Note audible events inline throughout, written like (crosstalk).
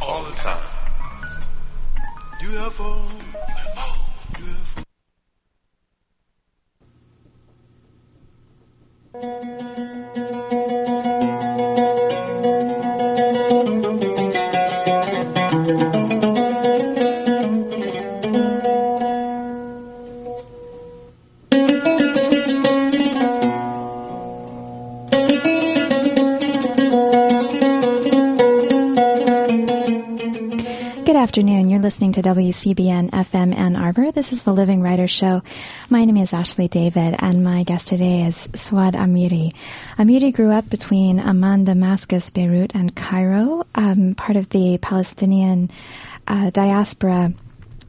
all the time. UFO, UFO. To WCBN FM Ann Arbor. This is the Living Writers Show. My name is Ashley David, and my guest today is Suad Amiry. Amiry grew up between Amman, Damascus, Beirut, and Cairo, um, part of the Palestinian uh, diaspora.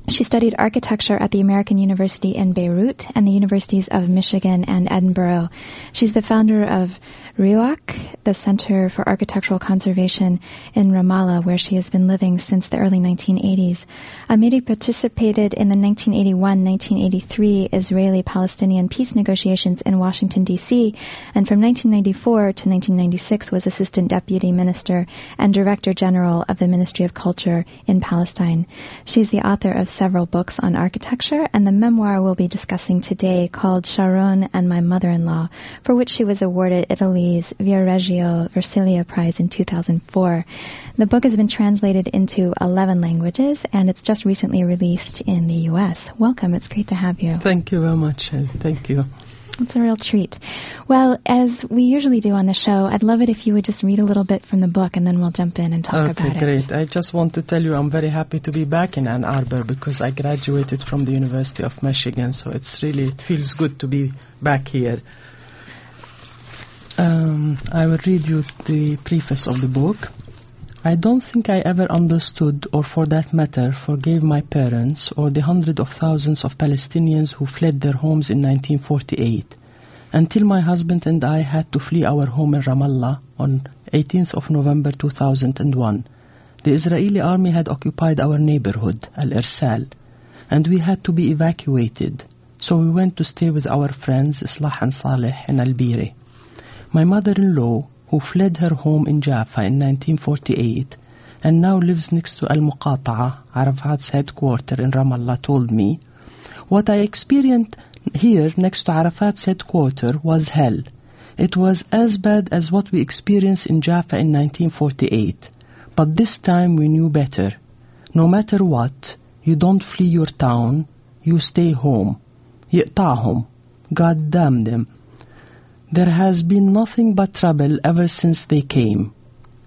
She studied architecture at the American University in Beirut and the universities of Michigan and Edinburgh. She's the founder of Riwaq, the Center for Architectural Conservation in Ramallah, where she has been living since the early 1980s. Amiry participated in the 1981-1983 Israeli-Palestinian peace negotiations in Washington, D.C., and from 1994 to 1996 was Assistant Deputy Minister and Director General of the Ministry of Culture in Palestine. She's the author of several books on architecture, and the memoir we'll be discussing today called Sharon and My Mother-in-Law, for which she was awarded Italy's Viareggio Versilia Prize in 2004. The book has been translated into 11 languages, and it's just recently released in the U.S. Welcome. It's great to have you. Thank you very much. uh, Thank you. It's a real treat. Well, as we usually do on the show, I'd love it if you would just read a little bit from the book, and then we'll jump in and talk Okay, about great. it. I just want to tell you I'm very happy to be back in Ann Arbor because I graduated from the University of Michigan, so it's really it feels good to be back here. Um, I will read you the preface of the book. I don't think I ever understood, or for that matter, forgave my parents or the hundreds of thousands of Palestinians who fled their homes in 1948 until my husband and I had to flee our home in Ramallah on 18th of November 2001. The Israeli army had occupied our neighborhood, Al Irsal, and we had to be evacuated. So we went to stay with our friends Islah and Saleh in Al Biri. My mother-in-law, who fled her home in Jaffa in 1948 and now lives next to Al Muqata'a, Arafat's headquarters in Ramallah, told me, What I experienced here next to Arafat's headquarters was hell. It was as bad as what we experienced in Jaffa in 1948. But this time we knew better. No matter what, you don't flee your town, you stay home. يقطعهم. God damn them. There has been nothing but trouble ever since they came,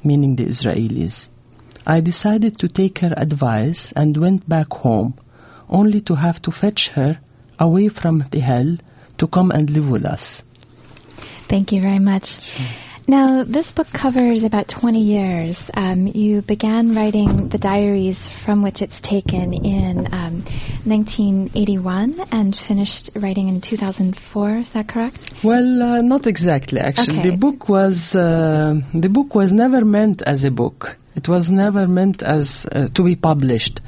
meaning the Israelis. I decided to take her advice and went back home, only to have to fetch her away from the hell to come and live with us. Thank you very much. Now, this book covers about 20 years. Um, you began writing the diaries from which it's taken in um, 1981 and finished writing in 2004. Is that correct? Well, uh, not exactly. Actually, Okay. the book was uh, the book was never meant as a book. It was never meant as uh, to be published.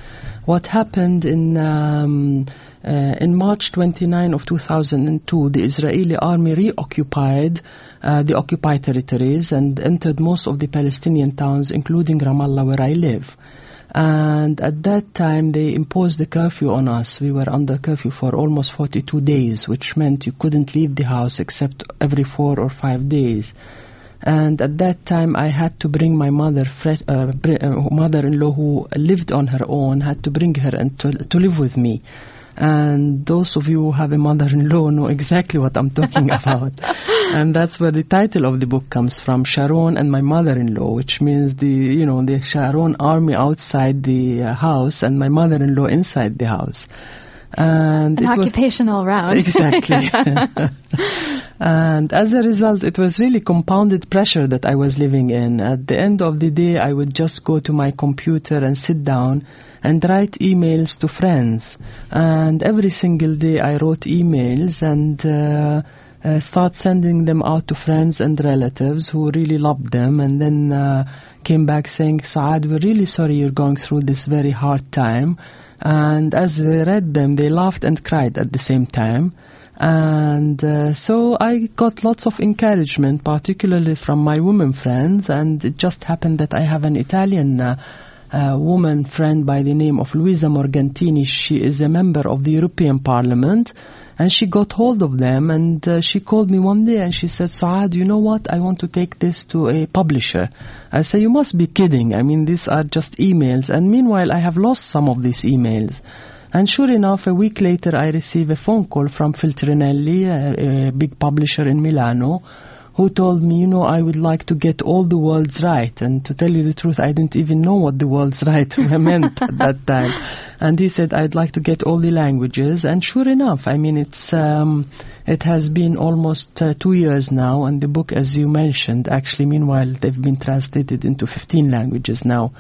What happened in um, uh, in March 29 of 2002, the Israeli army reoccupied uh, the occupied territories and entered most of the Palestinian towns, including Ramallah, where I live. And at that time, they imposed a curfew on us. We were under curfew for almost 42 days, which meant you couldn't leave the house except every four or five days. And at that time, I had to bring my mother, uh, uh, mother-in-law, who lived on her own, had to bring her and to, to live with me. And those of you who have a mother-in-law know exactly what I'm talking (laughs) about. and that's where the title of the book comes from, Sharon and my mother-in-law, which means the, you know, the Sharon army outside the uh, house and my mother-in-law inside the house. And An occupational round. exactly. (laughs) (laughs) and as a result, it was really compounded pressure that I was living in. At the end of the day, I would just go to my computer and sit down and write emails to friends. And every single day, I wrote emails and. Uh, uh, start sending them out to friends and relatives who really loved them and then uh, came back saying, Saad, we're really sorry you're going through this very hard time. And as they read them, they laughed and cried at the same time. And uh, so I got lots of encouragement, particularly from my women friends. And it just happened that I have an Italian uh, a woman friend by the name of Luisa Morgantini. She is a member of the European Parliament. And she got hold of them and uh, she called me one day and she said, Saad, you know what? I want to take this to a publisher. I said, you must be kidding. I mean, these are just emails. And meanwhile, I have lost some of these emails. And sure enough, a week later, I received a phone call from Feltrinelli, a, a big publisher in Milano, who told me, you know, I would like to get all the words right. And to tell you the truth, I didn't even know what the words (laughs) right meant at that time. And he said, I'd like to get all the languages. And sure enough, I mean, it's, um, it has been almost uh, two years now. And the book, as you mentioned, actually, meanwhile, they've been translated into 15 languages now.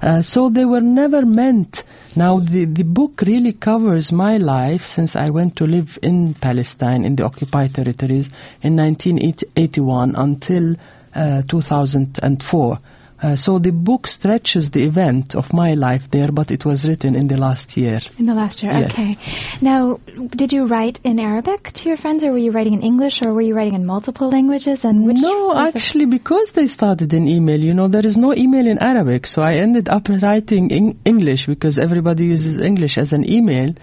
Uh, so they were never meant. Now the, the book really covers my life since I went to live in Palestine in the occupied territories in 1981 until uh, 2004. Uh, so the book stretches the event of my life there, but it was written in the last year. In the last year, Yes. okay. Now, did you write in Arabic to your friends, or were you writing in English, or were you writing in multiple languages? And which no, actually, because they started in email, you know, there is no email in Arabic, so I ended up writing in English because everybody uses English as an email.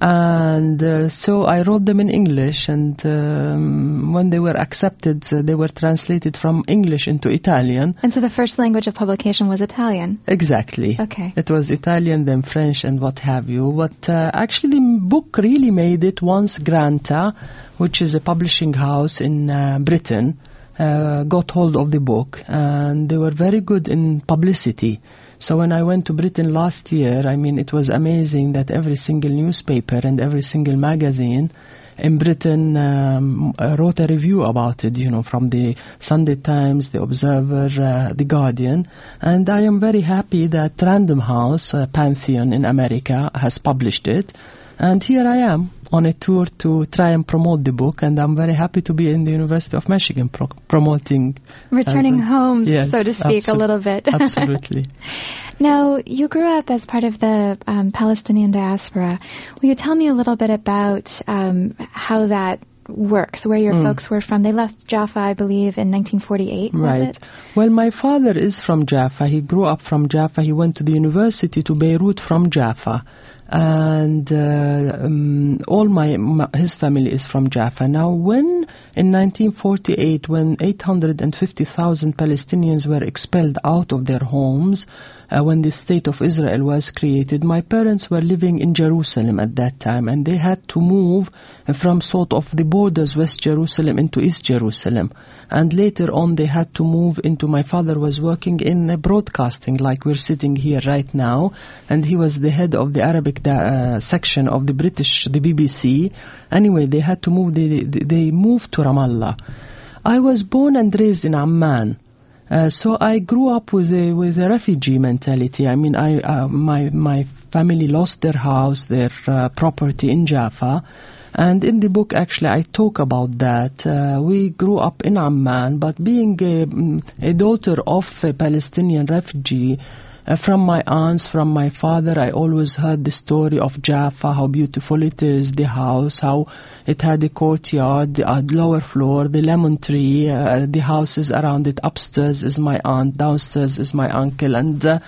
And uh, so I wrote them in English, and um, when they were accepted, uh, they were translated from English into Italian. and so the first language of publication was Italian. Exactly. Okay. It was Italian, then French, and what have you. But uh, actually, the book really made it once Granta, which is a publishing house in uh, Britain, uh, got hold of the book, and they were very good in publicity. So when I went to Britain last year, I mean, it was amazing that every single newspaper and every single magazine in Britain um, uh, wrote a review about it, you know, from the Sunday Times, the Observer, uh, the Guardian, and I am very happy that Random House, uh, Pantheon in America, has published it, and here I am on a tour to try and promote the book, and I'm very happy to be in the University of Michigan pro- promoting. Returning a- home, Yes, so to speak, a little bit. (laughs) absolutely. Now, you grew up as part of the um, Palestinian diaspora. Will you tell me a little bit about um, how that works, where your Mm. folks were from? They left Jaffa, I believe, in 1948, was Right. it? Well, my father is from Jaffa. He grew up from Jaffa. He went to the university to Beirut from Jaffa. And uh, um, all my, my his family is from Jaffa. Now, when in 1948, when 850,000 Palestinians were expelled out of their homes, uh, when the state of Israel was created, my parents were living in Jerusalem at that time, and they had to move uh, from sort of the borders West Jerusalem into East Jerusalem. And later on, they had to move into. My father was working in broadcasting, like we're sitting here right now, and he was the head of the Arabic uh, section of the British, the BBC. Anyway, they had to move. They they moved to Ramallah. I was born and raised in Amman. Uh, so I grew up with a with a refugee mentality. I mean, I uh, my my family lost their house, their uh, property in Jaffa, and in the book actually I talk about that. Uh, we grew up in Amman, but being a, mm, a daughter of a Palestinian refugee. Uh, from my aunts, from my father, I always heard the story of Jaffa, how beautiful it is, the house, how it had a courtyard, the uh, lower floor, the lemon tree, uh, the houses around it. Upstairs is my aunt, downstairs is my uncle, and uh,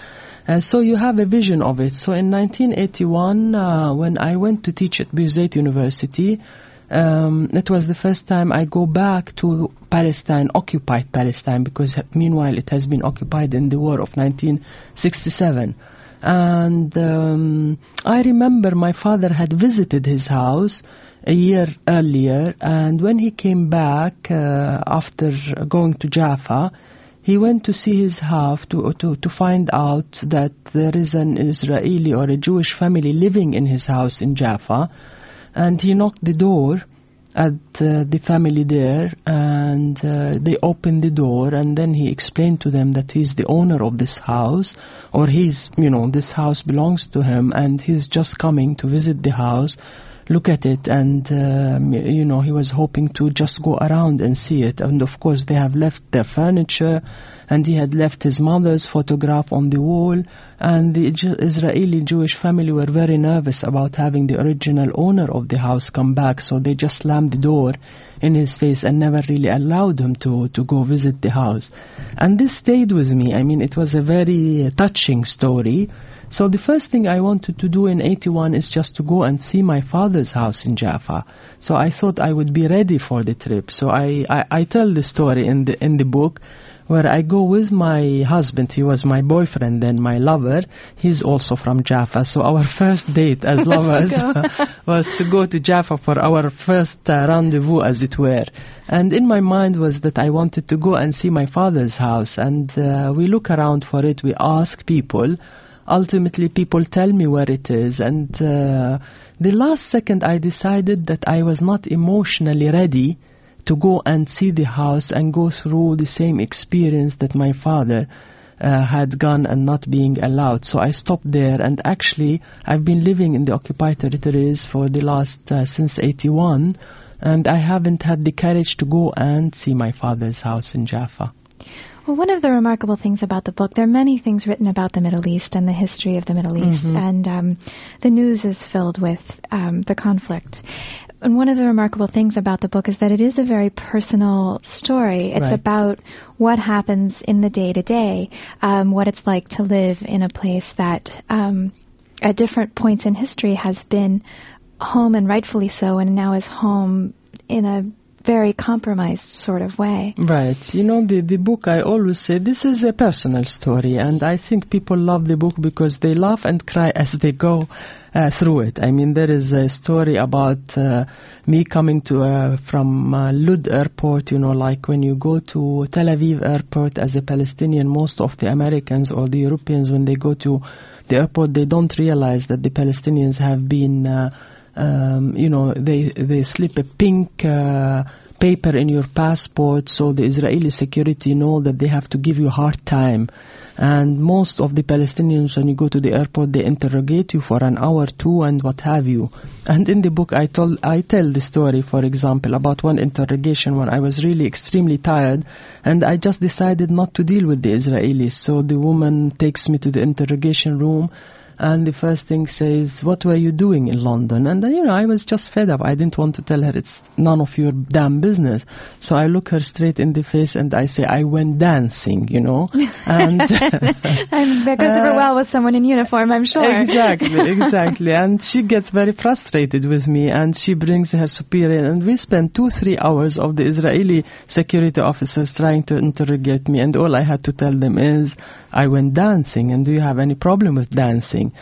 uh, so you have a vision of it. So in 1981, uh, when I went to teach at Birzeit University, um, it was the first time I go back to Palestine, occupied Palestine, because meanwhile it has been occupied in the war of 1967. And um, I remember my father had visited his house a year earlier, and when he came back uh, after going to Jaffa, he went to see his house to, to, to find out that there is an Israeli or a Jewish family living in his house in Jaffa. And he knocked the door at uh, the family there, and uh, they opened the door, and then he explained to them that he's the owner of this house, or he's, you know, this house belongs to him, and he's just coming to visit the house, look at it, and, um, you know, he was hoping to just go around and see it. And of course, they have left their furniture, and he had left his mother's photograph on the wall, and the Israeli Jewish family were very nervous about having the original owner of the house come back, so they just slammed the door in his face and never really allowed him to, to go visit the house. And this stayed with me. I mean, it was a very touching story. So the first thing I wanted to do in 81 is just to go and see my father's house in Jaffa. So I thought I would be ready for the trip. So I, I, I tell the story in the, in the book where I go with my husband. He was my boyfriend and my lover. He's also from Jaffa. So our (laughs) first date as lovers (laughs) was to go to Jaffa for our first uh, rendezvous, as it were. And in my mind was that I wanted to go and see my father's house. And uh, we look around for it. We ask people. Ultimately, people tell me where it is. And uh, the last second, I decided that I was not emotionally ready to go and see the house and go through the same experience that my father uh, had gone and not being allowed. So I stopped there, and actually, I've been living in the occupied territories for the last uh, since '81, and I haven't had the courage to go and see my father's house in Jaffa. Well, one of the remarkable things about the book, there are many things written about the Middle East and the history of the Middle East, Mm-hmm. and um, the news is filled with um, the conflict. And one of the remarkable things about the book is that it is a very personal story. It's Right. about what happens in the day to day, um, what it's like to live in a place that, um, at different points in history, has been home and rightfully so, and now is home in a very compromised sort of way. Right. You know, the, the book, I always say, this is a personal story, and I think people love the book because they laugh and cry as they go uh, through it. I mean, there is a story about uh, me coming to uh, from uh, Lud airport, you know, like when you go to Tel Aviv airport as a Palestinian, most of the Americans or the Europeans, when they go to the airport, they don't realize that the Palestinians have been uh, um, you know, they they slip a pink uh, paper in your passport, so the Israeli security know that they have to give you hard time. And most of the Palestinians, when you go to the airport, they interrogate you for an hour, two, and what have you. And in the book, I told I tell the story, for example, about one interrogation when I was really extremely tired, and I just decided not to deal with the Israelis. So the woman takes me to the interrogation room and the first thing says, "What were you doing in London?" And uh, you know, I was just fed up. I didn't want to tell her it's none of your damn business. So I look her straight in the face and I say, "I went dancing," you know. (laughs) And and that goes over Uh, well with someone in uniform, I'm sure. exactly, (laughs) exactly. And she gets very frustrated with me, and she brings her superior, and we spend two, three hours of the Israeli security officers trying to interrogate me, and all I had to tell them is, I went dancing, and do you have any problem with dancing?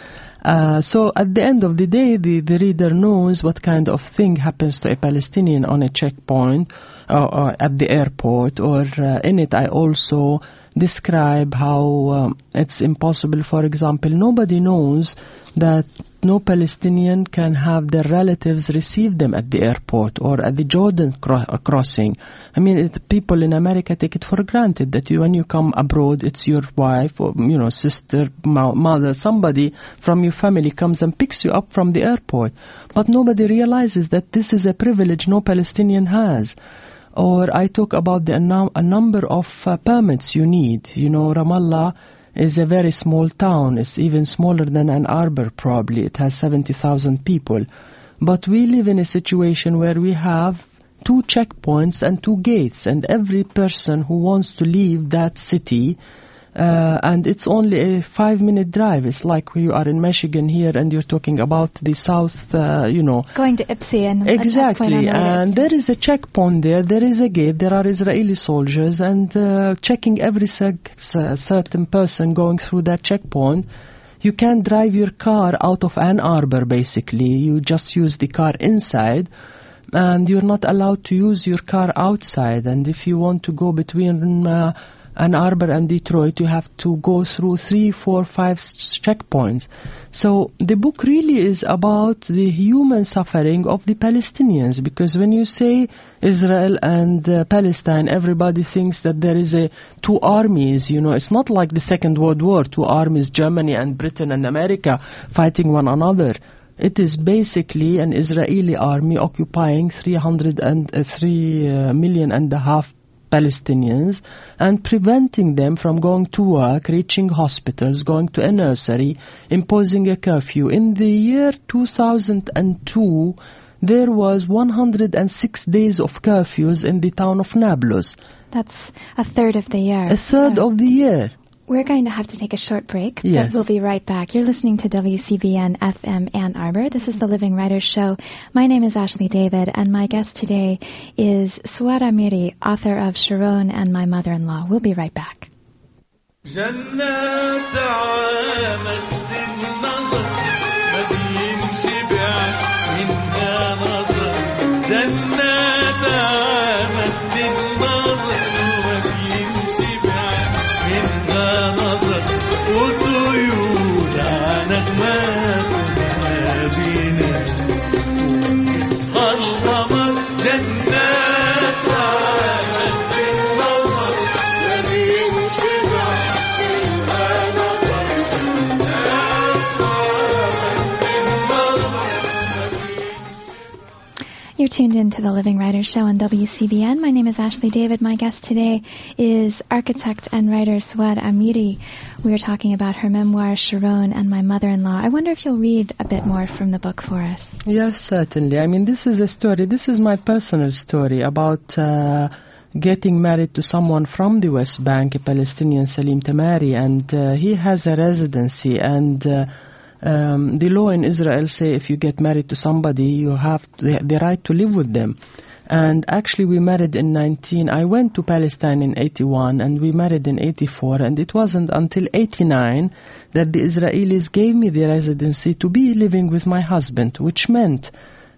Uh, so at the end of the day, the, the reader knows what kind of thing happens to a Palestinian on a checkpoint or, or at the airport, or uh, in it I also describe how um, it's impossible, for example, nobody knows that no Palestinian can have their relatives receive them at the airport or at the Jordan cro- uh, crossing. I mean, it, people in America take it for granted that you, when you come abroad, it's your wife or you know sister, mo- mother, somebody from your family comes and picks you up from the airport. But nobody realizes that this is a privilege no Palestinian has or I talk about the a number of uh, permits you need. You know, Ramallah is a very small town. It's even smaller than Ann Arbor, probably. It has 70,000 people. But we live in a situation where we have two checkpoints and two gates, and every person who wants to leave that city uh, and it's only a five minute drive. It's like you are in Michigan here and you're talking about the south, uh, you know, Going to Ypsi and a checkpoint on Exactly, and there is a checkpoint there. There is a gate. There are Israeli soldiers, and uh, checking every certain person going through that checkpoint. You can't drive your car out of Ann Arbor. Basically, you just use the car inside, and you're not allowed to use your car outside. And if you want to go between uh, Ann Arbor and Detroit, you have to go through three, four, five checkpoints. So the book really is about the human suffering of the Palestinians because when you say Israel and uh, Palestine, everybody thinks that there is a two armies. You know, it's not like the Second World War, two armies, Germany and Britain and America fighting one another. It is basically an Israeli army occupying 300 and uh, uh, million and a half Palestinians and preventing them from going to work, reaching hospitals, going to a nursery, imposing a curfew. In the year 2002, there was 106 days of curfews in the town of Nablus, That's a third of the year. a third So of the year. We're going to have to take a short break, Yes. but we'll be right back. You're listening to WCBN FM Ann Arbor. This is the Living Writers Show. My name is Ashley David, and my guest today is Suad Amiry, author of Sharon and My Mother-in-Law. We'll be right back. You're tuned in to the Living Writers Show on WCBN. My name is Ashley David. My guest today is architect and writer Suad Amiry. We are talking about her memoir, Sharon and My Mother-in-Law. I wonder if you'll read a bit more from the book for us. Yes, certainly. I mean, this is a story. This is my personal story about uh, getting married to someone from the West Bank, a Palestinian, Salim Tamari, and uh, he has a residency. And uh, um, the law in Israel say if you get married to somebody, you have the, the right to live with them. And actually, we married in 19. I went to Palestine in 81, and we married in 84. And it wasn't until 89 that the Israelis gave me the residency to be living with my husband, which meant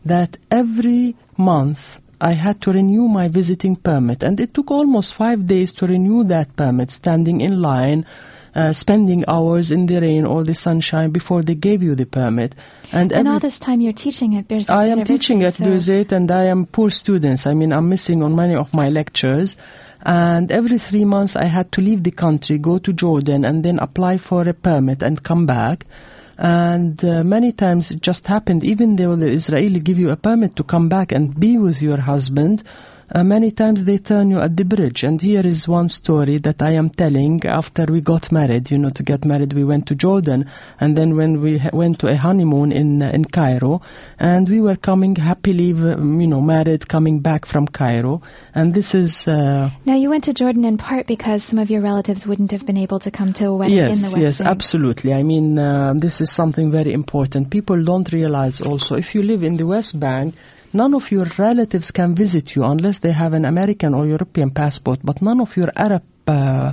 that every month I had to renew my visiting permit, and it took almost five days to renew that permit, standing in line. Uh, spending hours in the rain or the sunshine before they gave you the permit, and, And all this time you're teaching at Birzeit I am teaching at so- Birzeit and I am poor students. I mean, I'm missing on many of my lectures. And every three months I had to leave the country, go to Jordan, and then apply for a permit and come back. And uh, many times it just happened, even though the Israeli give you a permit to come back and be with your husband, uh, many times they turn you at the bridge. And here is one story that I am telling after we got married. You know, to get married, we went to Jordan, and then when we ha- went to a honeymoon in uh, in Cairo, and we were coming happily, you know, married, coming back from Cairo. And this is uh, Now you went to Jordan in part because some of your relatives wouldn't have been able to come to a wedding in yes, the West Bank. yes, Bank. absolutely. I mean, uh, this is something very important. People don't realize also if you live in the West Bank, none of your relatives can visit you unless they have an American or European passport, but none of your Arab uh,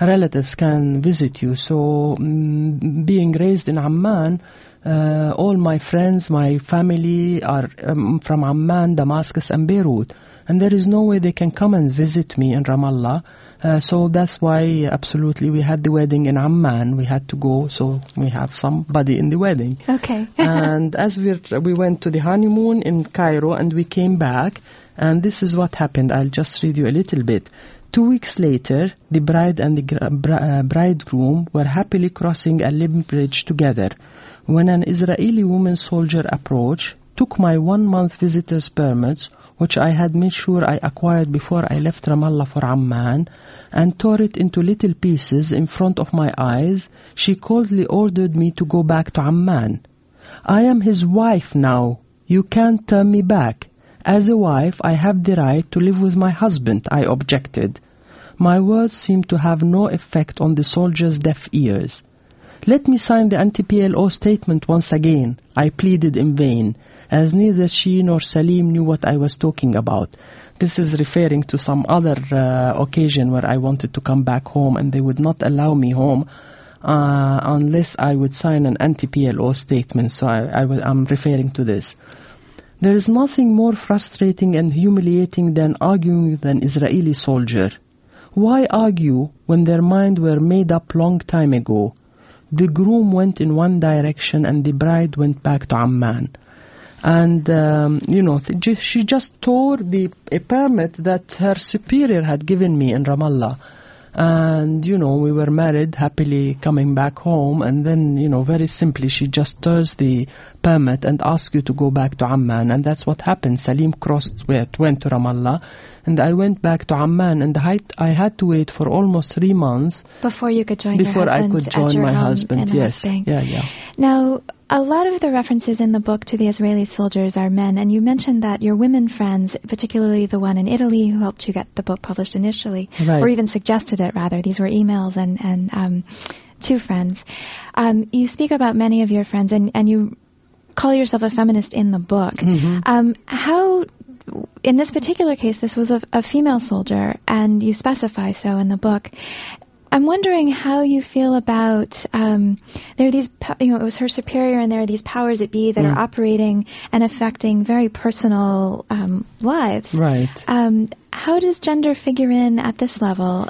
relatives can visit you. So, mm, being raised in Amman, uh, all my friends, my family are um, from Amman, Damascus, and Beirut. And there is no way they can come and visit me in Ramallah. Uh, so that's why, absolutely, we had the wedding in Amman. We had to go, so we have somebody in the wedding. Okay. (laughs) (laughs) and as we we went to the honeymoon in Cairo and we came back, and this is what happened. I'll just read you a little bit. Two weeks later, the bride and the gr- bri- uh, bridegroom were happily crossing Allenby Bridge together when an Israeli woman soldier approached, took my one month visitor's permit, which I had made sure I acquired before I left Ramallah for Amman, and tore it into little pieces in front of my eyes. She coldly ordered me to go back to Amman. I am his wife now. You can't turn me back. As a wife, I have the right to live with my husband, I objected. My words seemed to have no effect on the soldier's deaf ears. Let me sign the anti-PLO statement once again, I pleaded in vain, as neither she nor Salim knew what I was talking about. This is referring to some other uh, occasion where I wanted to come back home and they would not allow me home uh, unless I would sign an anti-PLO statement. So I, I'm referring to this. There is nothing more frustrating and humiliating than arguing with an Israeli soldier. Why argue when their mind were made up long time ago? The groom went in one direction and the bride went back to Amman. And, um, you know, she just tore the, a permit that her superior had given me in Ramallah. And, you know, we were married, happily coming back home, and then, you know, very simply, she just tears the permit and asks you to go back to Amman, and that's what happened. Salim crossed, went to Ramallah, and I went back to Amman, and I, I had to wait for almost three months Before you could join before I could join my husband. Yes, yeah, yeah. Now, a lot of the references in the book to the Israeli soldiers are men, and you mentioned that your women friends, particularly the one in Italy who helped you get the book published initially, Right. or even suggested it rather, these were emails and, and um, two friends. Um, you speak about many of your friends, and, and you call yourself a feminist in the book. Um, how, in this particular case, this was a, a female soldier, and you specify so in the book. I'm wondering how you feel about um, there are these you know it was her superior and there are these powers that be that are operating and affecting very personal um, lives. Right. Um, how does gender figure in at this level?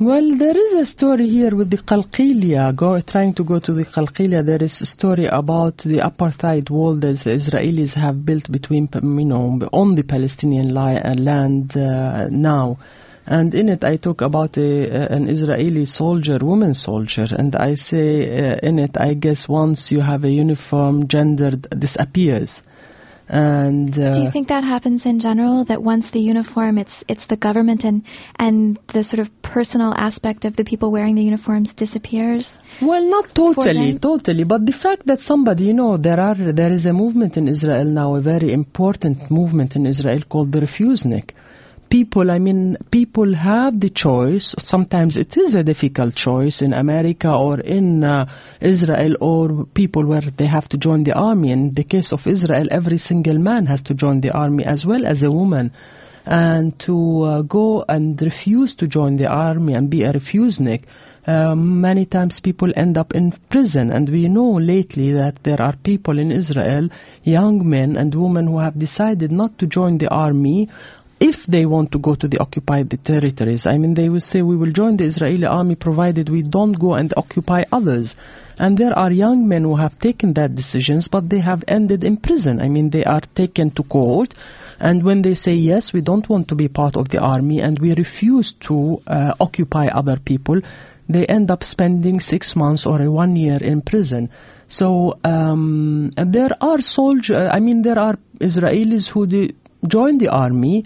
Well, there is a story here with the Qalqilia. Go, trying to go to the Qalqilia, there is a story about the apartheid wall that the Israelis have built between, you know, on the Palestinian uh, land uh, now. And in it, I talk about a, an Israeli soldier, woman soldier, and I say uh, in it, I guess once you have a uniform, gender disappears. And uh, Do you think that happens in general? That once the uniform, it's it's the government and and the sort of personal aspect of the people wearing the uniforms disappears? Well, not totally, totally, but the fact that somebody, you know, there are there is a movement in Israel now, a very important movement in Israel called the Refusenik. People, I mean, people have the choice. Sometimes it is a difficult choice in America or in uh, Israel, or people where they have to join the army. In the case of Israel, every single man has to join the army as well as a woman and to uh, go and refuse to join the army and be a refusenik, um, many times people end up in prison. And we know lately that there are people in Israel, young men and women who have decided not to join the army if they want to go to the occupied territories. I mean, they will say, we will join the Israeli army provided we don't go and occupy others. And there are young men who have taken that decisions, but they have ended in prison. I mean, they are taken to court. And when they say, yes, we don't want to be part of the army and we refuse to uh, occupy other people, they end up spending six months or a one year in prison. So um, there are soldiers, I mean, there are Israelis who de- join the army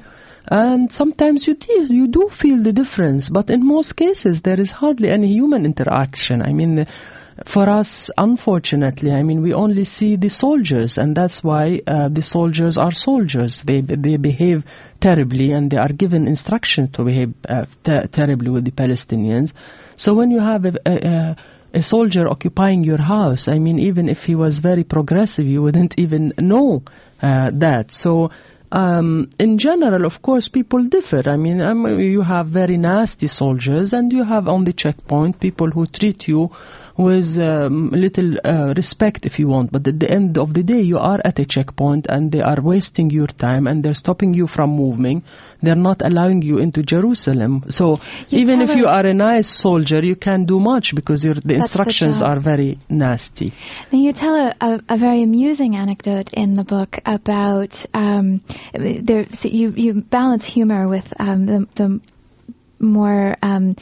and sometimes you do, you do feel the difference, but in most cases there is hardly any human interaction. I mean, for us, unfortunately, I mean, we only see the soldiers, and that's why uh, the soldiers are soldiers. They they behave terribly, and they are given instruction to behave uh, ter- terribly with the Palestinians. So when you have a, a, a soldier occupying your house, I mean, even if he was very progressive, you wouldn't even know uh, that. So um, in general, of course, people differ. I mean, um, you have very nasty soldiers, and you have on the checkpoint people who treat you with um, little uh, respect, if you want. But at the end of the day, you are at a checkpoint, and they are wasting your time, and they're stopping you from moving. They're not allowing you into Jerusalem. So You even if you are a nice soldier, you can't do much because your, the the instructions job. are very nasty. Now you tell a, a, a very amusing anecdote in the book about um, there. So you you balance humor with um, the the more um,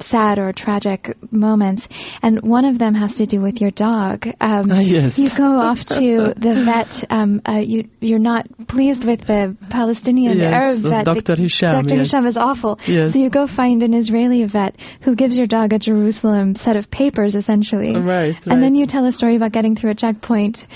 sad or tragic moments, and one of them has to do with your dog. Um, Ah, yes. You go off (laughs) to the vet. Um, uh, you you're not pleased with the Palestinian Yes, Arab of vet. Dr. Hisham, Dr. yes. Hisham is awful. Yes. So you go find an Israeli vet who gives your dog a Jerusalem set of papers, essentially. Right, right. And then you tell a story about getting through a checkpoint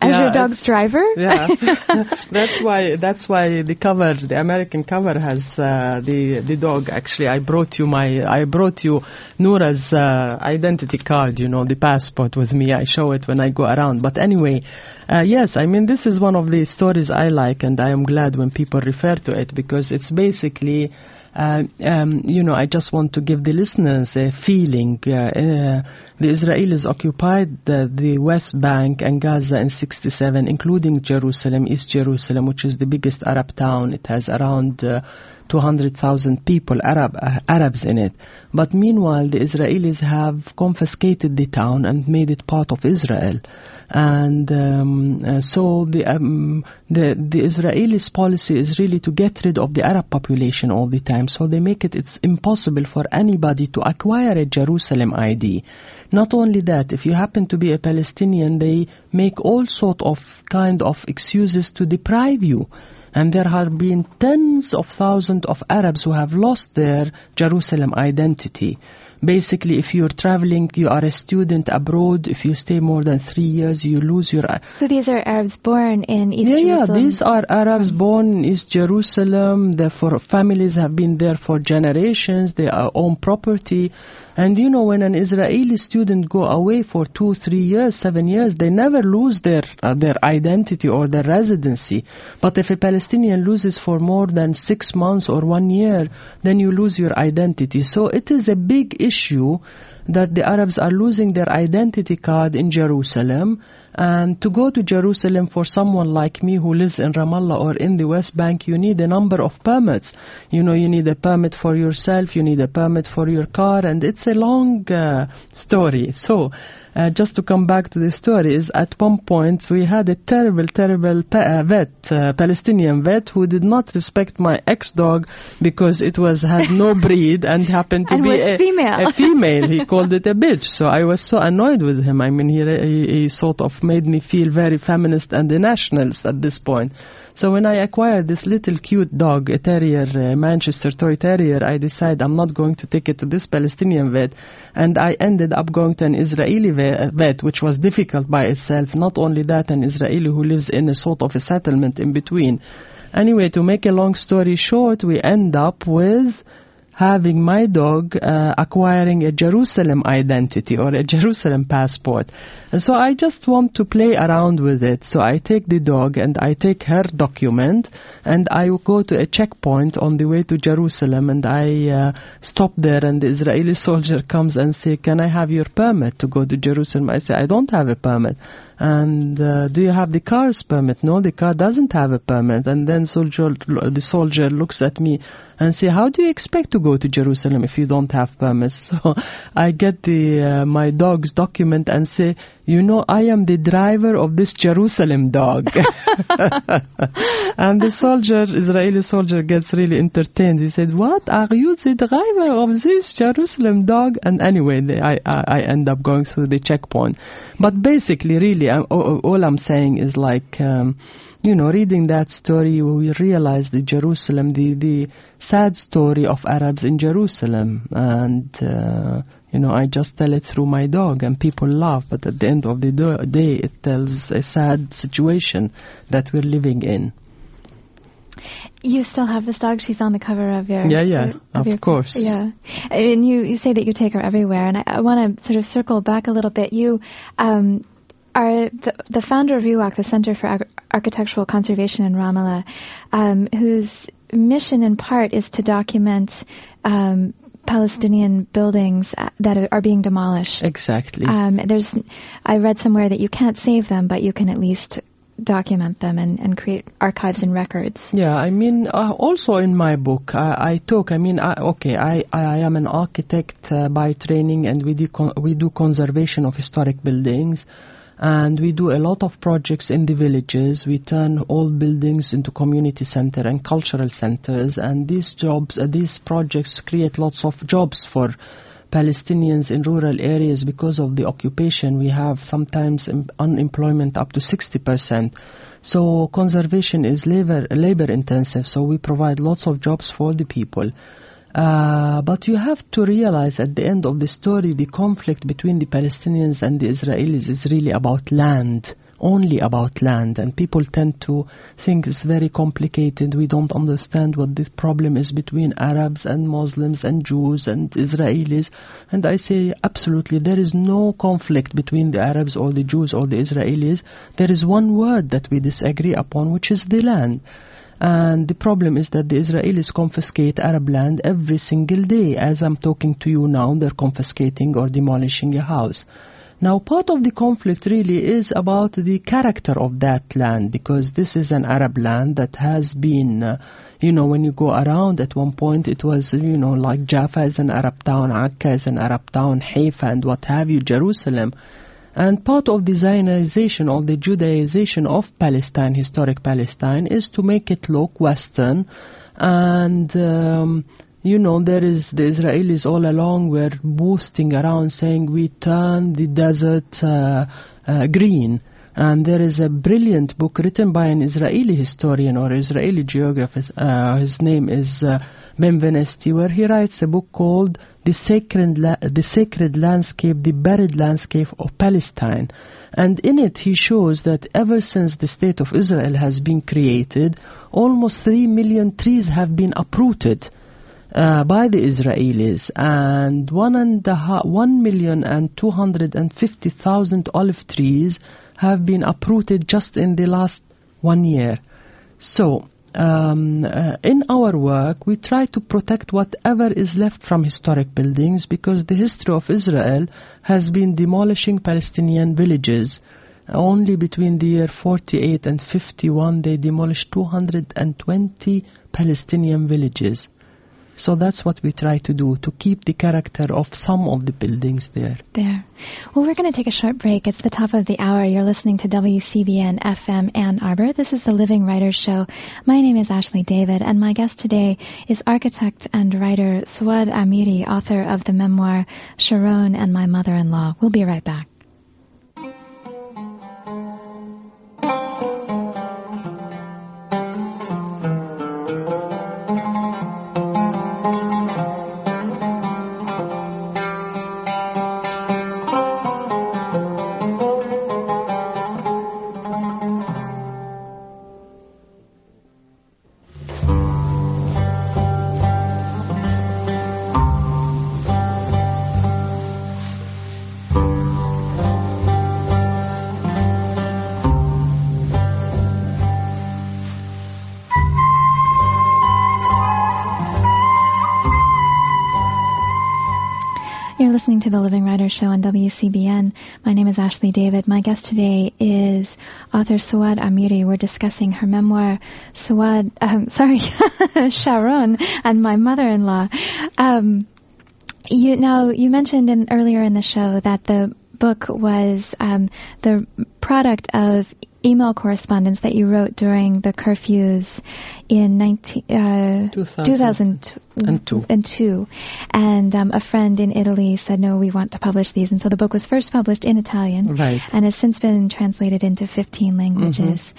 as Yeah, your dog's driver. (laughs) Yeah, (laughs) that's why that's why the cover, the American cover, has uh, the the dog. Actually, I brought you my I brought you Noura's uh, identity card. You know, the passport with me. I show it when I go around. But anyway, uh, yes, I mean this is one of the stories I like, and I am glad when people refer to it because it's basically. Uh, um, you know, I just want to give the listeners a feeling. Uh, uh, the Israelis occupied the, the West Bank and Gaza in 67, including Jerusalem, East Jerusalem, which is the biggest Arab town. It has around uh, 200,000 people, Arab, uh, Arabs in it. But meanwhile, the Israelis have confiscated the town and made it part of Israel. And um, uh, so the, um, the the Israelis' policy is really to get rid of the Arab population all the time. So they make it it's impossible for anybody to acquire a Jerusalem ID. Not only that, if you happen to be a Palestinian, they make all sort of kind of excuses to deprive you. And there have been tens of thousands of Arabs who have lost their Jerusalem identity. Basically, if you're traveling, you are a student abroad, if you stay more than three years, you lose your So these are Arabs born in East Jerusalem. yeah, yeah, these are Arabs mm. born in East Jerusalem. Therefore, families have been there for generations. They are own property. And you know, when an Israeli student go away for two, three years, seven years, they never lose their uh, their identity or their residency. But if a Palestinian loses for more than six months or one year, then you lose your identity. So it is a big issue that the Arabs are losing their identity card in Jerusalem. And to go to Jerusalem for someone like me who lives in Ramallah or in the West Bank, you need a number of permits. You know, you need a permit for yourself, you need a permit for your car, and it's a long uh, story. So, uh, just to come back to the stories, at one point we had a terrible, terrible pa- uh, vet, uh, Palestinian vet, who did not respect my ex-dog because it was had no (laughs) breed and happened to And be a female. a female. He called it a bitch. So I was so annoyed with him. I mean, he, he, he sort of made me feel very feminist and a nationalist at this point. So when I acquired this little cute dog, a terrier, a Manchester toy terrier, I decided I'm not going to take it to this Palestinian vet. And I ended up going to an Israeli uh, vet, which was difficult by itself. Not only that, an Israeli who lives in a sort of a settlement in between. Anyway, to make a long story short, we end up with having my dog uh, acquiring a Jerusalem identity or a Jerusalem passport. And so I just want to play around with it. So I take the dog and I take her document and I go to a checkpoint on the way to Jerusalem and I uh, stop there and the Israeli (laughs) soldier comes and say, can I have your permit to go to Jerusalem? I say, I don't have a permit. And uh, do you have the car's permit? No, the car doesn't have a permit. And then soldier, the soldier looks at me and say, how do you expect to go to Jerusalem if you don't have permits? (laughs) So I get the uh, my dog's document and say, you know, I am the driver of this Jerusalem dog. (laughs) and the soldier, Israeli soldier, gets really entertained. He said, "What are you the driver of this Jerusalem dog?" And anyway, they, I, I I end up going through the checkpoint. But basically, really, i all, all I'm saying is like. Um, you know, reading that story, we realize the Jerusalem, the, the sad story of Arabs in Jerusalem. And, uh, you know, I just tell it through my dog and people laugh, but at the end of the do- day, it tells a sad situation that we're living in. You still have this dog. She's on the cover of your. Yeah, yeah, of of your- course. Yeah, and you you say that you take her everywhere, and I, I want to sort of circle back a little bit. You um, are the, the founder of Riwaq, the Center for Architectural Conservation in Ramallah, um, whose mission in part is to document um, Palestinian buildings uh, that are, are being demolished. Exactly. Um, there's, I read somewhere that you can't save them, but you can at least document them and, and create archives and records. Yeah, I mean, uh, also in my book, I, I talk. I mean, I, okay, I, I am an architect uh, by training, and we do con- we do conservation of historic buildings, and we do a lot of projects in the villages. We turn old buildings into community center and cultural centers, and these jobs, uh, these projects create lots of jobs for Palestinians in rural areas because of the occupation. We have sometimes em- unemployment up to 60%. So conservation is labor, labor intensive, so we provide lots of jobs for the people. Uh, but you have to realize at the end of the story, the conflict between the Palestinians and the Israelis is really about land, only about land. And people tend to think it's very complicated. We don't understand what the problem is between Arabs and Muslims and Jews and Israelis. And I say, absolutely, there is no conflict between the Arabs or the Jews or the Israelis. There is one word that we disagree upon, which is the land. And the problem is that the Israelis confiscate Arab land every single day. As I'm talking to you now, they're confiscating or demolishing a house. Now, part of the conflict really is about the character of that land because this is an Arab land that has been, uh, you know, when you go around at one point it was, you know, like Jaffa is an Arab town, Akka is an Arab town, Haifa and what have you, Jerusalem. And part of the Zionization or the Judaization of Palestine, historic Palestine, is to make it look Western. And, um, you know, there is the Israelis all along were boasting around saying we turn the desert uh, uh, green. And there is a brilliant book written by an Israeli historian or Israeli geographer. Uh, his name is uh, Benvenisti, where he writes a book called "The Sacred La- The Sacred Landscape, the Buried Landscape of Palestine." And in it, he shows that ever since the state of Israel has been created, almost three million trees have been uprooted uh, by the Israelis, and one and a half, one million and two hundred and fifty thousand olive trees have been uprooted just in the last one year. So, um, uh, in our work, we try to protect whatever is left from historic buildings because the history of Israel has been demolishing Palestinian villages. Only between the year 48 and 51, they demolished 220 Palestinian villages. So that's what we try to do, to keep the character of some of the buildings there. There. Well, we're going to take a short break. It's the top of the hour. You're listening to WCBN FM Ann Arbor. This is the Living Writers Show. My name is Ashley David, and my guest today is architect and writer Suad Amiry, author of the memoir Sharon and My Mother-in-Law. We'll be right back. Show on WCBN. My name is Ashley David. My guest today is author Suad Amiry. We're discussing her memoir, Suad, um, (laughs) sorry, (laughs) Sharon and My Mother-in-Law. Um, you now you mentioned in, earlier in the show that the book was um, the product of email correspondence that you wrote during the curfews in 19, uh, 2002. 2002. And um, a friend in Italy said, no, we want to publish these. And so the book was first published in Italian Right. and has since been translated into 15 languages.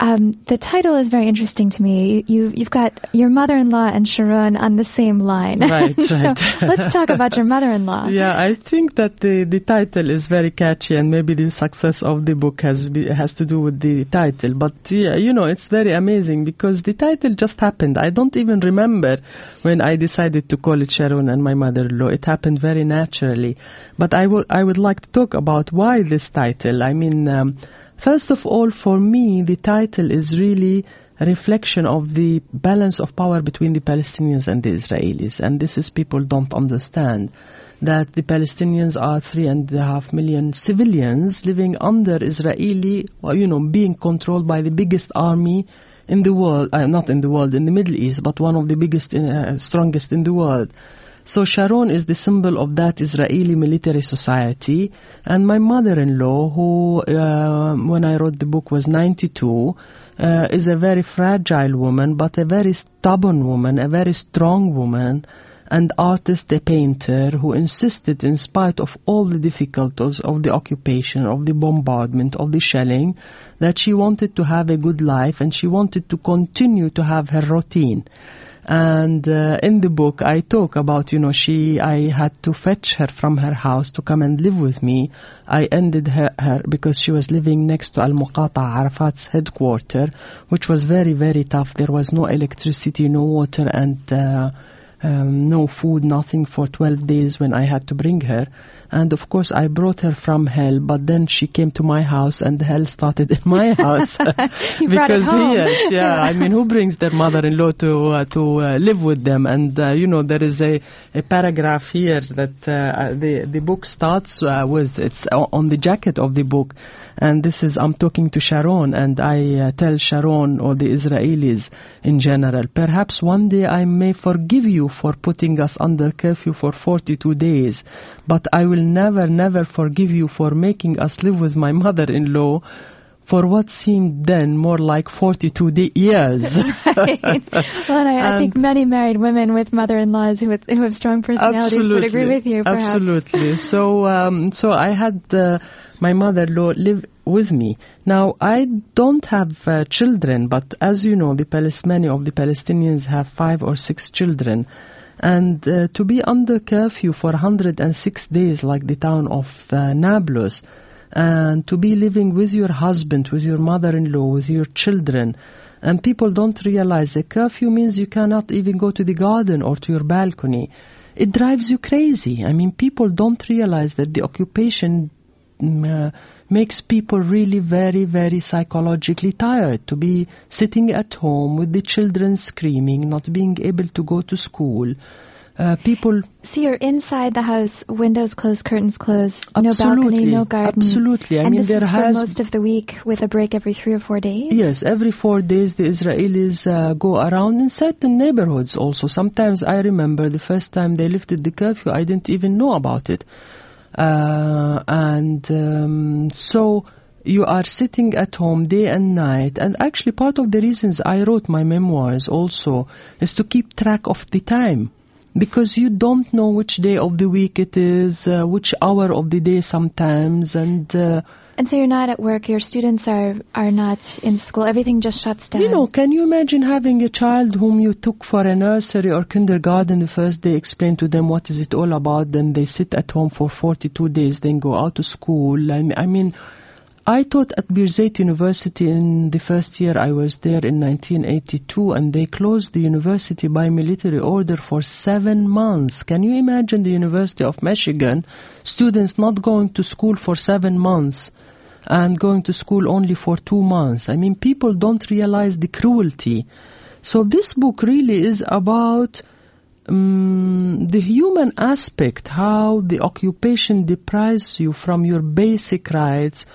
Um, the title is very interesting to me. You, you've got your mother-in-law and Sharon on the same line. Right, (laughs) so right. let's talk about your mother-in-law. (laughs) Yeah, I think that the, the title is very catchy, and maybe the success of the book has be, has to do with the title. But yeah, you know, it's very amazing because the title just happened. I don't even remember when I decided to call it Sharon and my mother-in-law. It happened very naturally. But I would I would like to talk about why this title. I mean. Um, First of all, for me, the title is really a reflection of the balance of power between the Palestinians and the Israelis. And this is people don't understand that the Palestinians are three and a half million civilians living under Israeli, you know, being controlled by the biggest army in the world, uh, not in the world, in the Middle East, but one of the biggest, uh, strongest in the world. So Sharon is the symbol of that Israeli military society. And my mother-in-law, who uh, when I wrote the book was 92, uh, is a very fragile woman, but a very stubborn woman, a very strong woman, and artist, a painter, who insisted, in spite of all the difficulties of the occupation, of the bombardment, of the shelling, that she wanted to have a good life and she wanted to continue to have her routine and uh, in the book I talk about you know she I had to fetch her from her house to come and live with me I ended her, her because she was living next to Al Muqata Arafat's headquarter which was very very tough there was no electricity no water and uh, um, no food, nothing for 12 days when I had to bring her. And of course, I brought her from hell, but then she came to my house and hell started in my (laughs) house. You brought it (laughs) because, yes, yeah, I mean, who brings their mother-in-law to, uh, to uh, live with them? And, uh, you know, there is a, a paragraph here that uh, the, the book starts uh, with, it's on the jacket of the book. And this is, I'm talking to Sharon, and I uh, tell Sharon or the Israelis in general, perhaps one day I may forgive you for putting us under curfew for 42 days, but I will never, never forgive you for making us live with my mother-in-law for what seemed then more like 42 de- years. (laughs) right. Well, and I, I think many married women with mother-in-laws who, with, who have strong personalities would agree with you. Perhaps. Absolutely. So, um, so I had uh, my mother-in-law live with me. Now, I don't have uh, children, but as you know, the many of the Palestinians have five or six children. And uh, to be under curfew for 106 days, like the town of uh, Nablus, and to be living with your husband, with your mother-in-law, with your children, and people don't realize that curfew means you cannot even go to the garden or to your balcony. It drives you crazy. I mean, people don't realize that the occupation mm, uh, makes people really very, very psychologically tired to be sitting at home with the children screaming, not being able to go to school. Uh, people So you're inside the house, windows closed, curtains closed, no balcony, no garden. Absolutely. I and mean, this there is has- for most of the week with a break every three or four days. Yes, every four days the Israelis uh, go around in certain neighborhoods also. Sometimes I remember the first time they lifted the curfew, I didn't even know about it. Uh, and um, so you are sitting at home day and night. And actually, part of the reasons I wrote my memoirs also is to keep track of the time. Because you don't know which day of the week it is, uh, which hour of the day sometimes, and uh, And so you're not at work. Your students are are not in school. Everything just shuts down. You know, can you imagine having a child whom you took for a nursery or kindergarten the first day, explain to them what is it all about, then they sit at home for 42 days, then go out to school. I mean, I, mean, I taught at Birzeit University in the first year I was there in 1982, and they closed the university by military order for seven months. Can you imagine the University of Michigan, students not going to school for seven months? and going to school only for two months. I mean, people don't realize the cruelty. So this book really is about um, the human aspect, how the occupation deprives you from your basic rights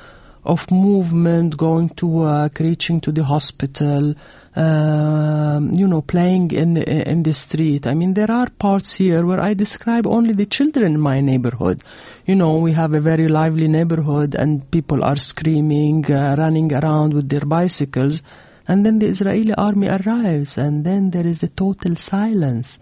of movement, going to work, reaching to the hospital, um, you know, playing in the, in the street. I mean, there are parts here where I describe only the children in my neighborhood. You know, we have a very lively neighborhood and people are screaming, uh, running around with their bicycles. And then the Israeli army arrives and then there is a total silence.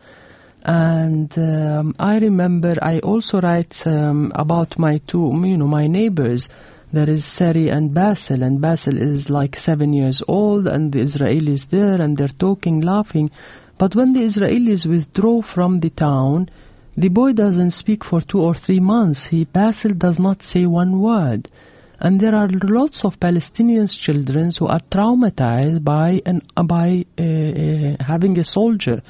And um, I remember I also write um, about my two, you know, my neighbors. There is Sari and Basil, and Basil is like seven years old, and the Israelis there, and they're talking, laughing. But when the Israelis withdraw from the town, the boy doesn't speak for two or three months. He Basil does not say one word. And there are lots of Palestinian children who are traumatized by an, by uh, uh, having a soldier.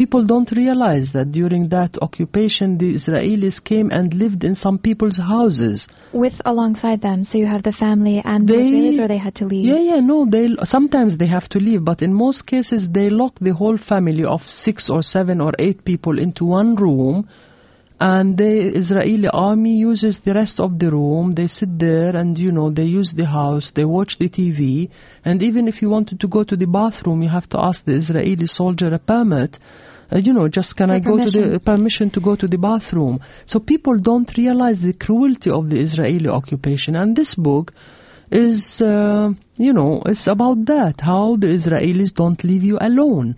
People don't realize that during that occupation, the Israelis came and lived in some people's houses. With alongside them, so you have the family and the Israelis, or they had to leave. Yeah, yeah, no, they sometimes they have to leave, but in most cases they lock the whole family of six or seven or eight people into one room, and the Israeli army uses the rest of the room. They sit there and you know they use the house, they watch the TV, and even if you wanted to go to the bathroom, you have to ask the Israeli soldier a permit. Uh, you know, just can For I go to permission. the permission to go to the bathroom? So people don't realize the cruelty of the Israeli occupation, and this book is, uh, you know, it's about that, how the Israelis don't leave you alone.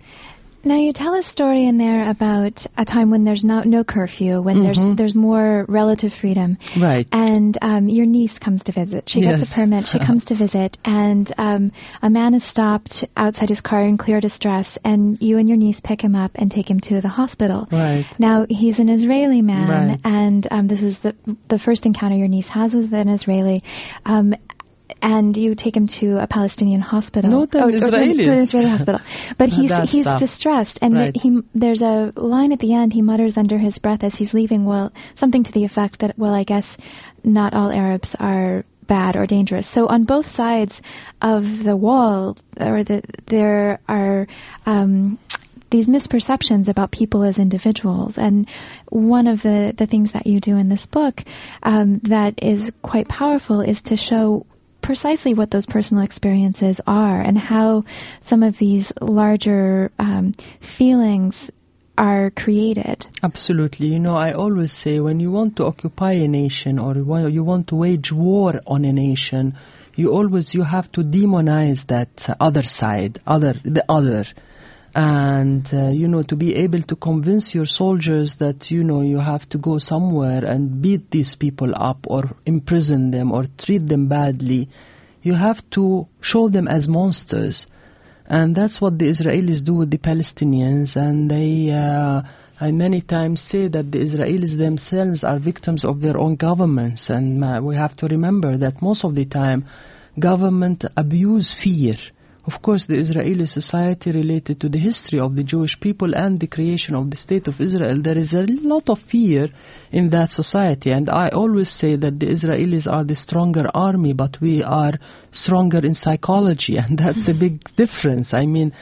Now you tell a story in there about a time when there's no no curfew, when Mhm. there's there's more relative freedom, Right. and um, your niece comes to visit. She gets Yes. a permit. She (laughs) comes to visit, and um, a man is stopped outside his car in clear distress, and you and your niece pick him up and take him to the hospital. Right. Now he's an Israeli man, Right. and um, this is the the first encounter your niece has with an Israeli. Um, and you take him to a Palestinian hospital. No, to an or, or to, an, to an Israeli hospital. But he's he's uh, distressed, and right. he there's a line at the end. He mutters under his breath as he's leaving. Well, something to the effect that, well, I guess not all Arabs are bad or dangerous. So on both sides of the wall, or the, there are. Um, these misperceptions about people as individuals. And one of the, the things that you do in this book um, that is quite powerful is to show precisely what those personal experiences are and how some of these larger um, feelings are created. Absolutely. You know, I always say when you want to occupy a nation or you want- you want to wage war on a nation, you always you have to demonize that other side, other the other. And uh, you know to be able to convince your soldiers that you know you have to go somewhere and beat these people up or imprison them or treat them badly, you have to show them as monsters. And that's what the Israelis do with the Palestinians. And they, uh, I many times say that the Israelis themselves are victims of their own governments. And uh, we have to remember that most of the time, government abuse fear. Of course, the Israeli society related to the history of the Jewish people and the creation of the State of Israel, there is a lot of fear in that society. And I always say that the Israelis are the stronger army, but we are stronger in psychology, (laughs) and that's a big difference. I mean,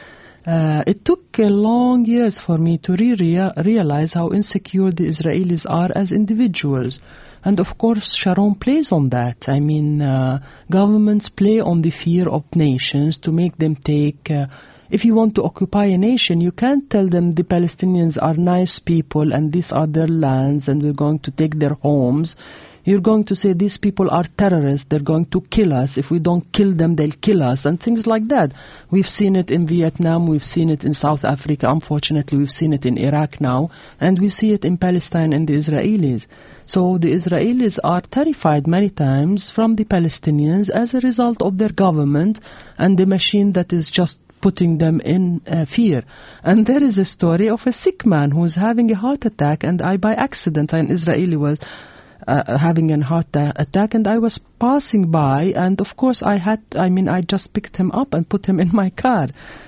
uh, it took uh, long years for me to re- realize how insecure the Israelis are as individuals. And of course, Sharon plays on that. I mean, uh, governments play on the fear of nations to make them take. Uh, if you want to occupy a nation, you can't tell them the Palestinians are nice people and these are their lands and we're going to take their homes. You're going to say these people are terrorists, they're going to kill us. If we don't kill them, they'll kill us, and things like that. We've seen it in Vietnam, we've seen it in South Africa, unfortunately, we've seen it in Iraq now, and we see it in Palestine and the Israelis. So the Israelis are terrified many times from the Palestinians as a result of their government and the machine that is just putting them in uh, fear. And there is a story of a sick man who is having a heart attack, and I, by accident, an Israeli was uh, having a heart attack, and I was passing by, and of course I had, I mean, I just picked him up and put him in my car.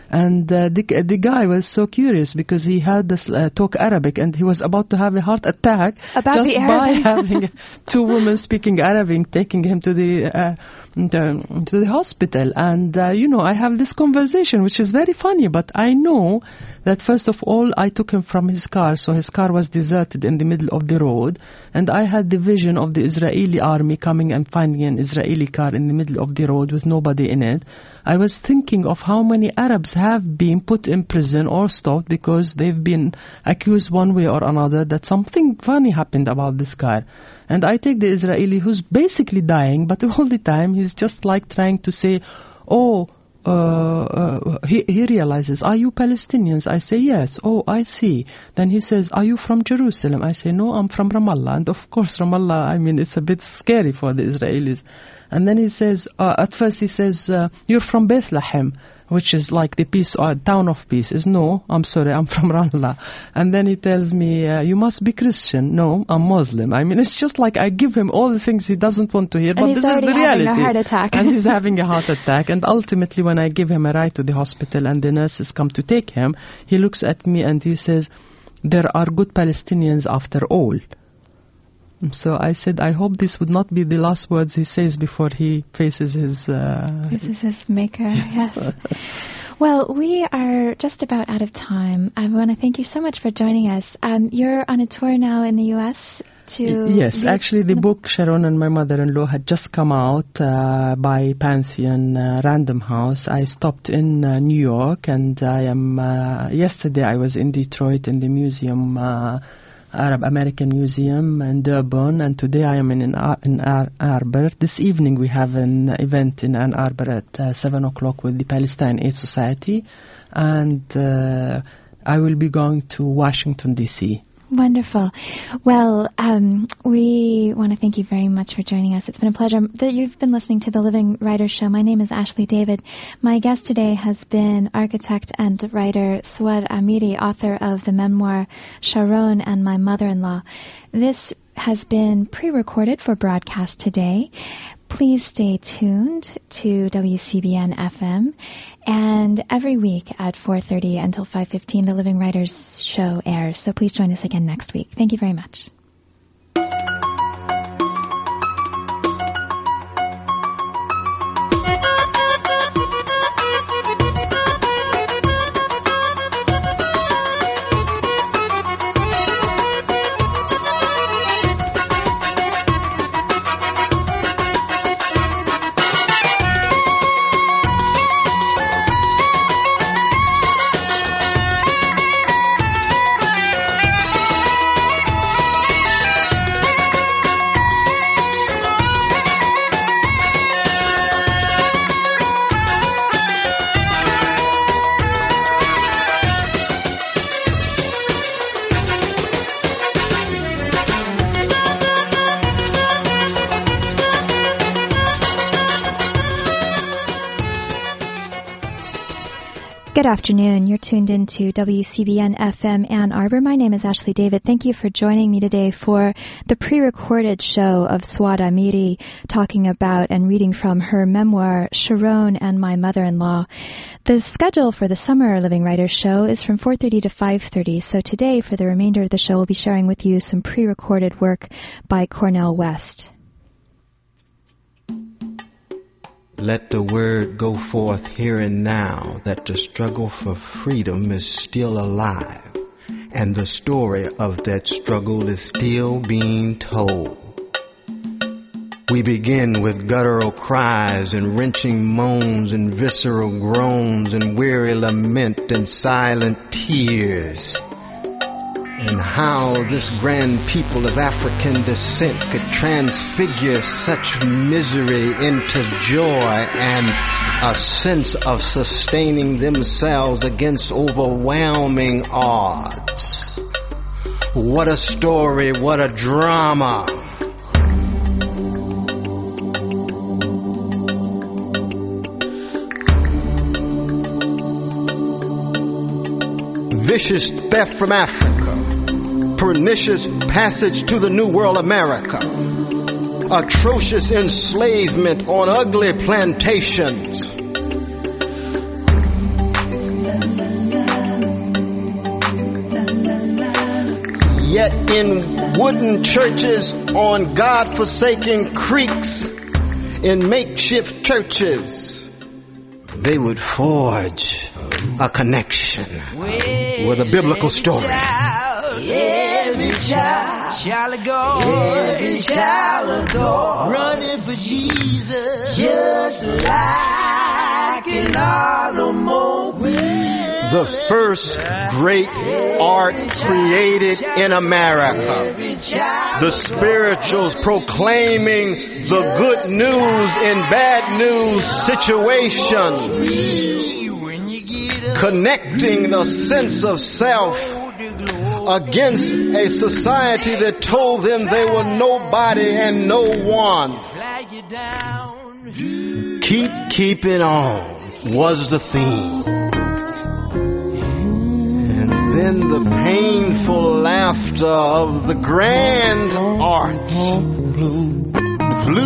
And uh, the, the guy was so curious because he had this uh, talk Arabic and he was about to have a heart attack About just by (laughs) having two women speaking Arabic, taking him to the uh, to, to the hospital. And uh, you know, I have this conversation, which is very funny. But I know that first of all, I took him from his car, so his car was deserted in the middle of the road, and I had the vision of the Israeli army coming and finding an Israeli car in the middle of the road with nobody in it. I was thinking of how many Arabs have been put in prison or stopped because they've been accused one way or another that something funny happened about this car. And I take the Israeli who's basically dying, but (laughs) all the time he's just like trying to say, oh, uh, uh, he, he realizes, are you Palestinians? I say, yes. Oh, I see. Then he says, are you from Jerusalem? I say, no, I'm from Ramallah. And of course, Ramallah, I mean, it's a bit scary for the Israelis. And then he says, uh, at first he says, uh, you're from Bethlehem, which is like the peace, or town of peace. Is no, I'm sorry, I'm from (laughs) Ramallah. And then he tells me, uh, you must be Christian. No, I'm Muslim. I mean, it's just like I give him all the things he doesn't want to hear, but he's this is the having a reality. heart attack. (laughs) and he's having a heart attack. And ultimately, when I give him a ride to the hospital and the nurses come to take him, he looks at me and he says, there are good Palestinians after all. So I said, I hope this would not be the last words he says before he faces his. Uh, is his maker. Yes. (laughs) Well, we are just about out of time. I want to thank you so much for joining us. Um, you're on a tour now in the U.S. to. Yes, actually, the book Sharon and my mother-in-law had just come out uh, by Pantheon uh, Random House. I stopped in uh, New York, and I am. Uh, yesterday, I was in Detroit in the museum. Arab American Museum in Dearborn, and today I am in in, Ar- in Ar- Arbor. This evening we have an event in Ann Arbor at uh, seven o'clock with the Palestine Aid Society, and uh, I will be going to Washington D.C. Wonderful. Well, um, we want to thank you very much for joining us. It's been a pleasure. That you've been listening to the Living Writer Show. My name is Ashley David. My guest today has been architect and writer Suad Amiry, author of the memoir Sharon and My Mother-in-Law. This has been pre-recorded for broadcast today. Please stay tuned to WCBN FM. And every week at 4.30 until 5.15, the Living Writers Show airs. So please join us again next week. Thank you very much. Good afternoon. You're tuned into WCBN FM Ann Arbor. My name is Ashley David. Thank you for joining me today for the pre-recorded show of Suad Amiry talking about and reading from her memoir, Sharon and My Mother-in-Law. The schedule for the Summer Living Writers show is from 4.30 to 5.30. So today, for the remainder of the show, we'll be sharing with you some pre-recorded work by Cornel West. Let the word go forth here and now that the struggle for freedom is still alive and the story of that struggle is still being told. We begin with guttural cries and wrenching moans and visceral groans and weary lament and silent tears and how this grand people of African descent could transfigure such misery into joy and a sense of sustaining themselves against overwhelming odds. What a story, what a drama. Vicious theft from Africa pernicious passage to the New World America, atrocious enslavement on ugly plantations. Yet in wooden churches on God forsaken creeks, in makeshift churches, they would forge a connection with a biblical story. Child, of God, every child God, running for Jesus, just like an automobile. The first great art created in America. The spirituals proclaiming the good news in bad news situations. Connecting the sense of self against a society that told them they were nobody and no one. Keep keeping on was the theme. And then the painful laughter of the grand art. Blue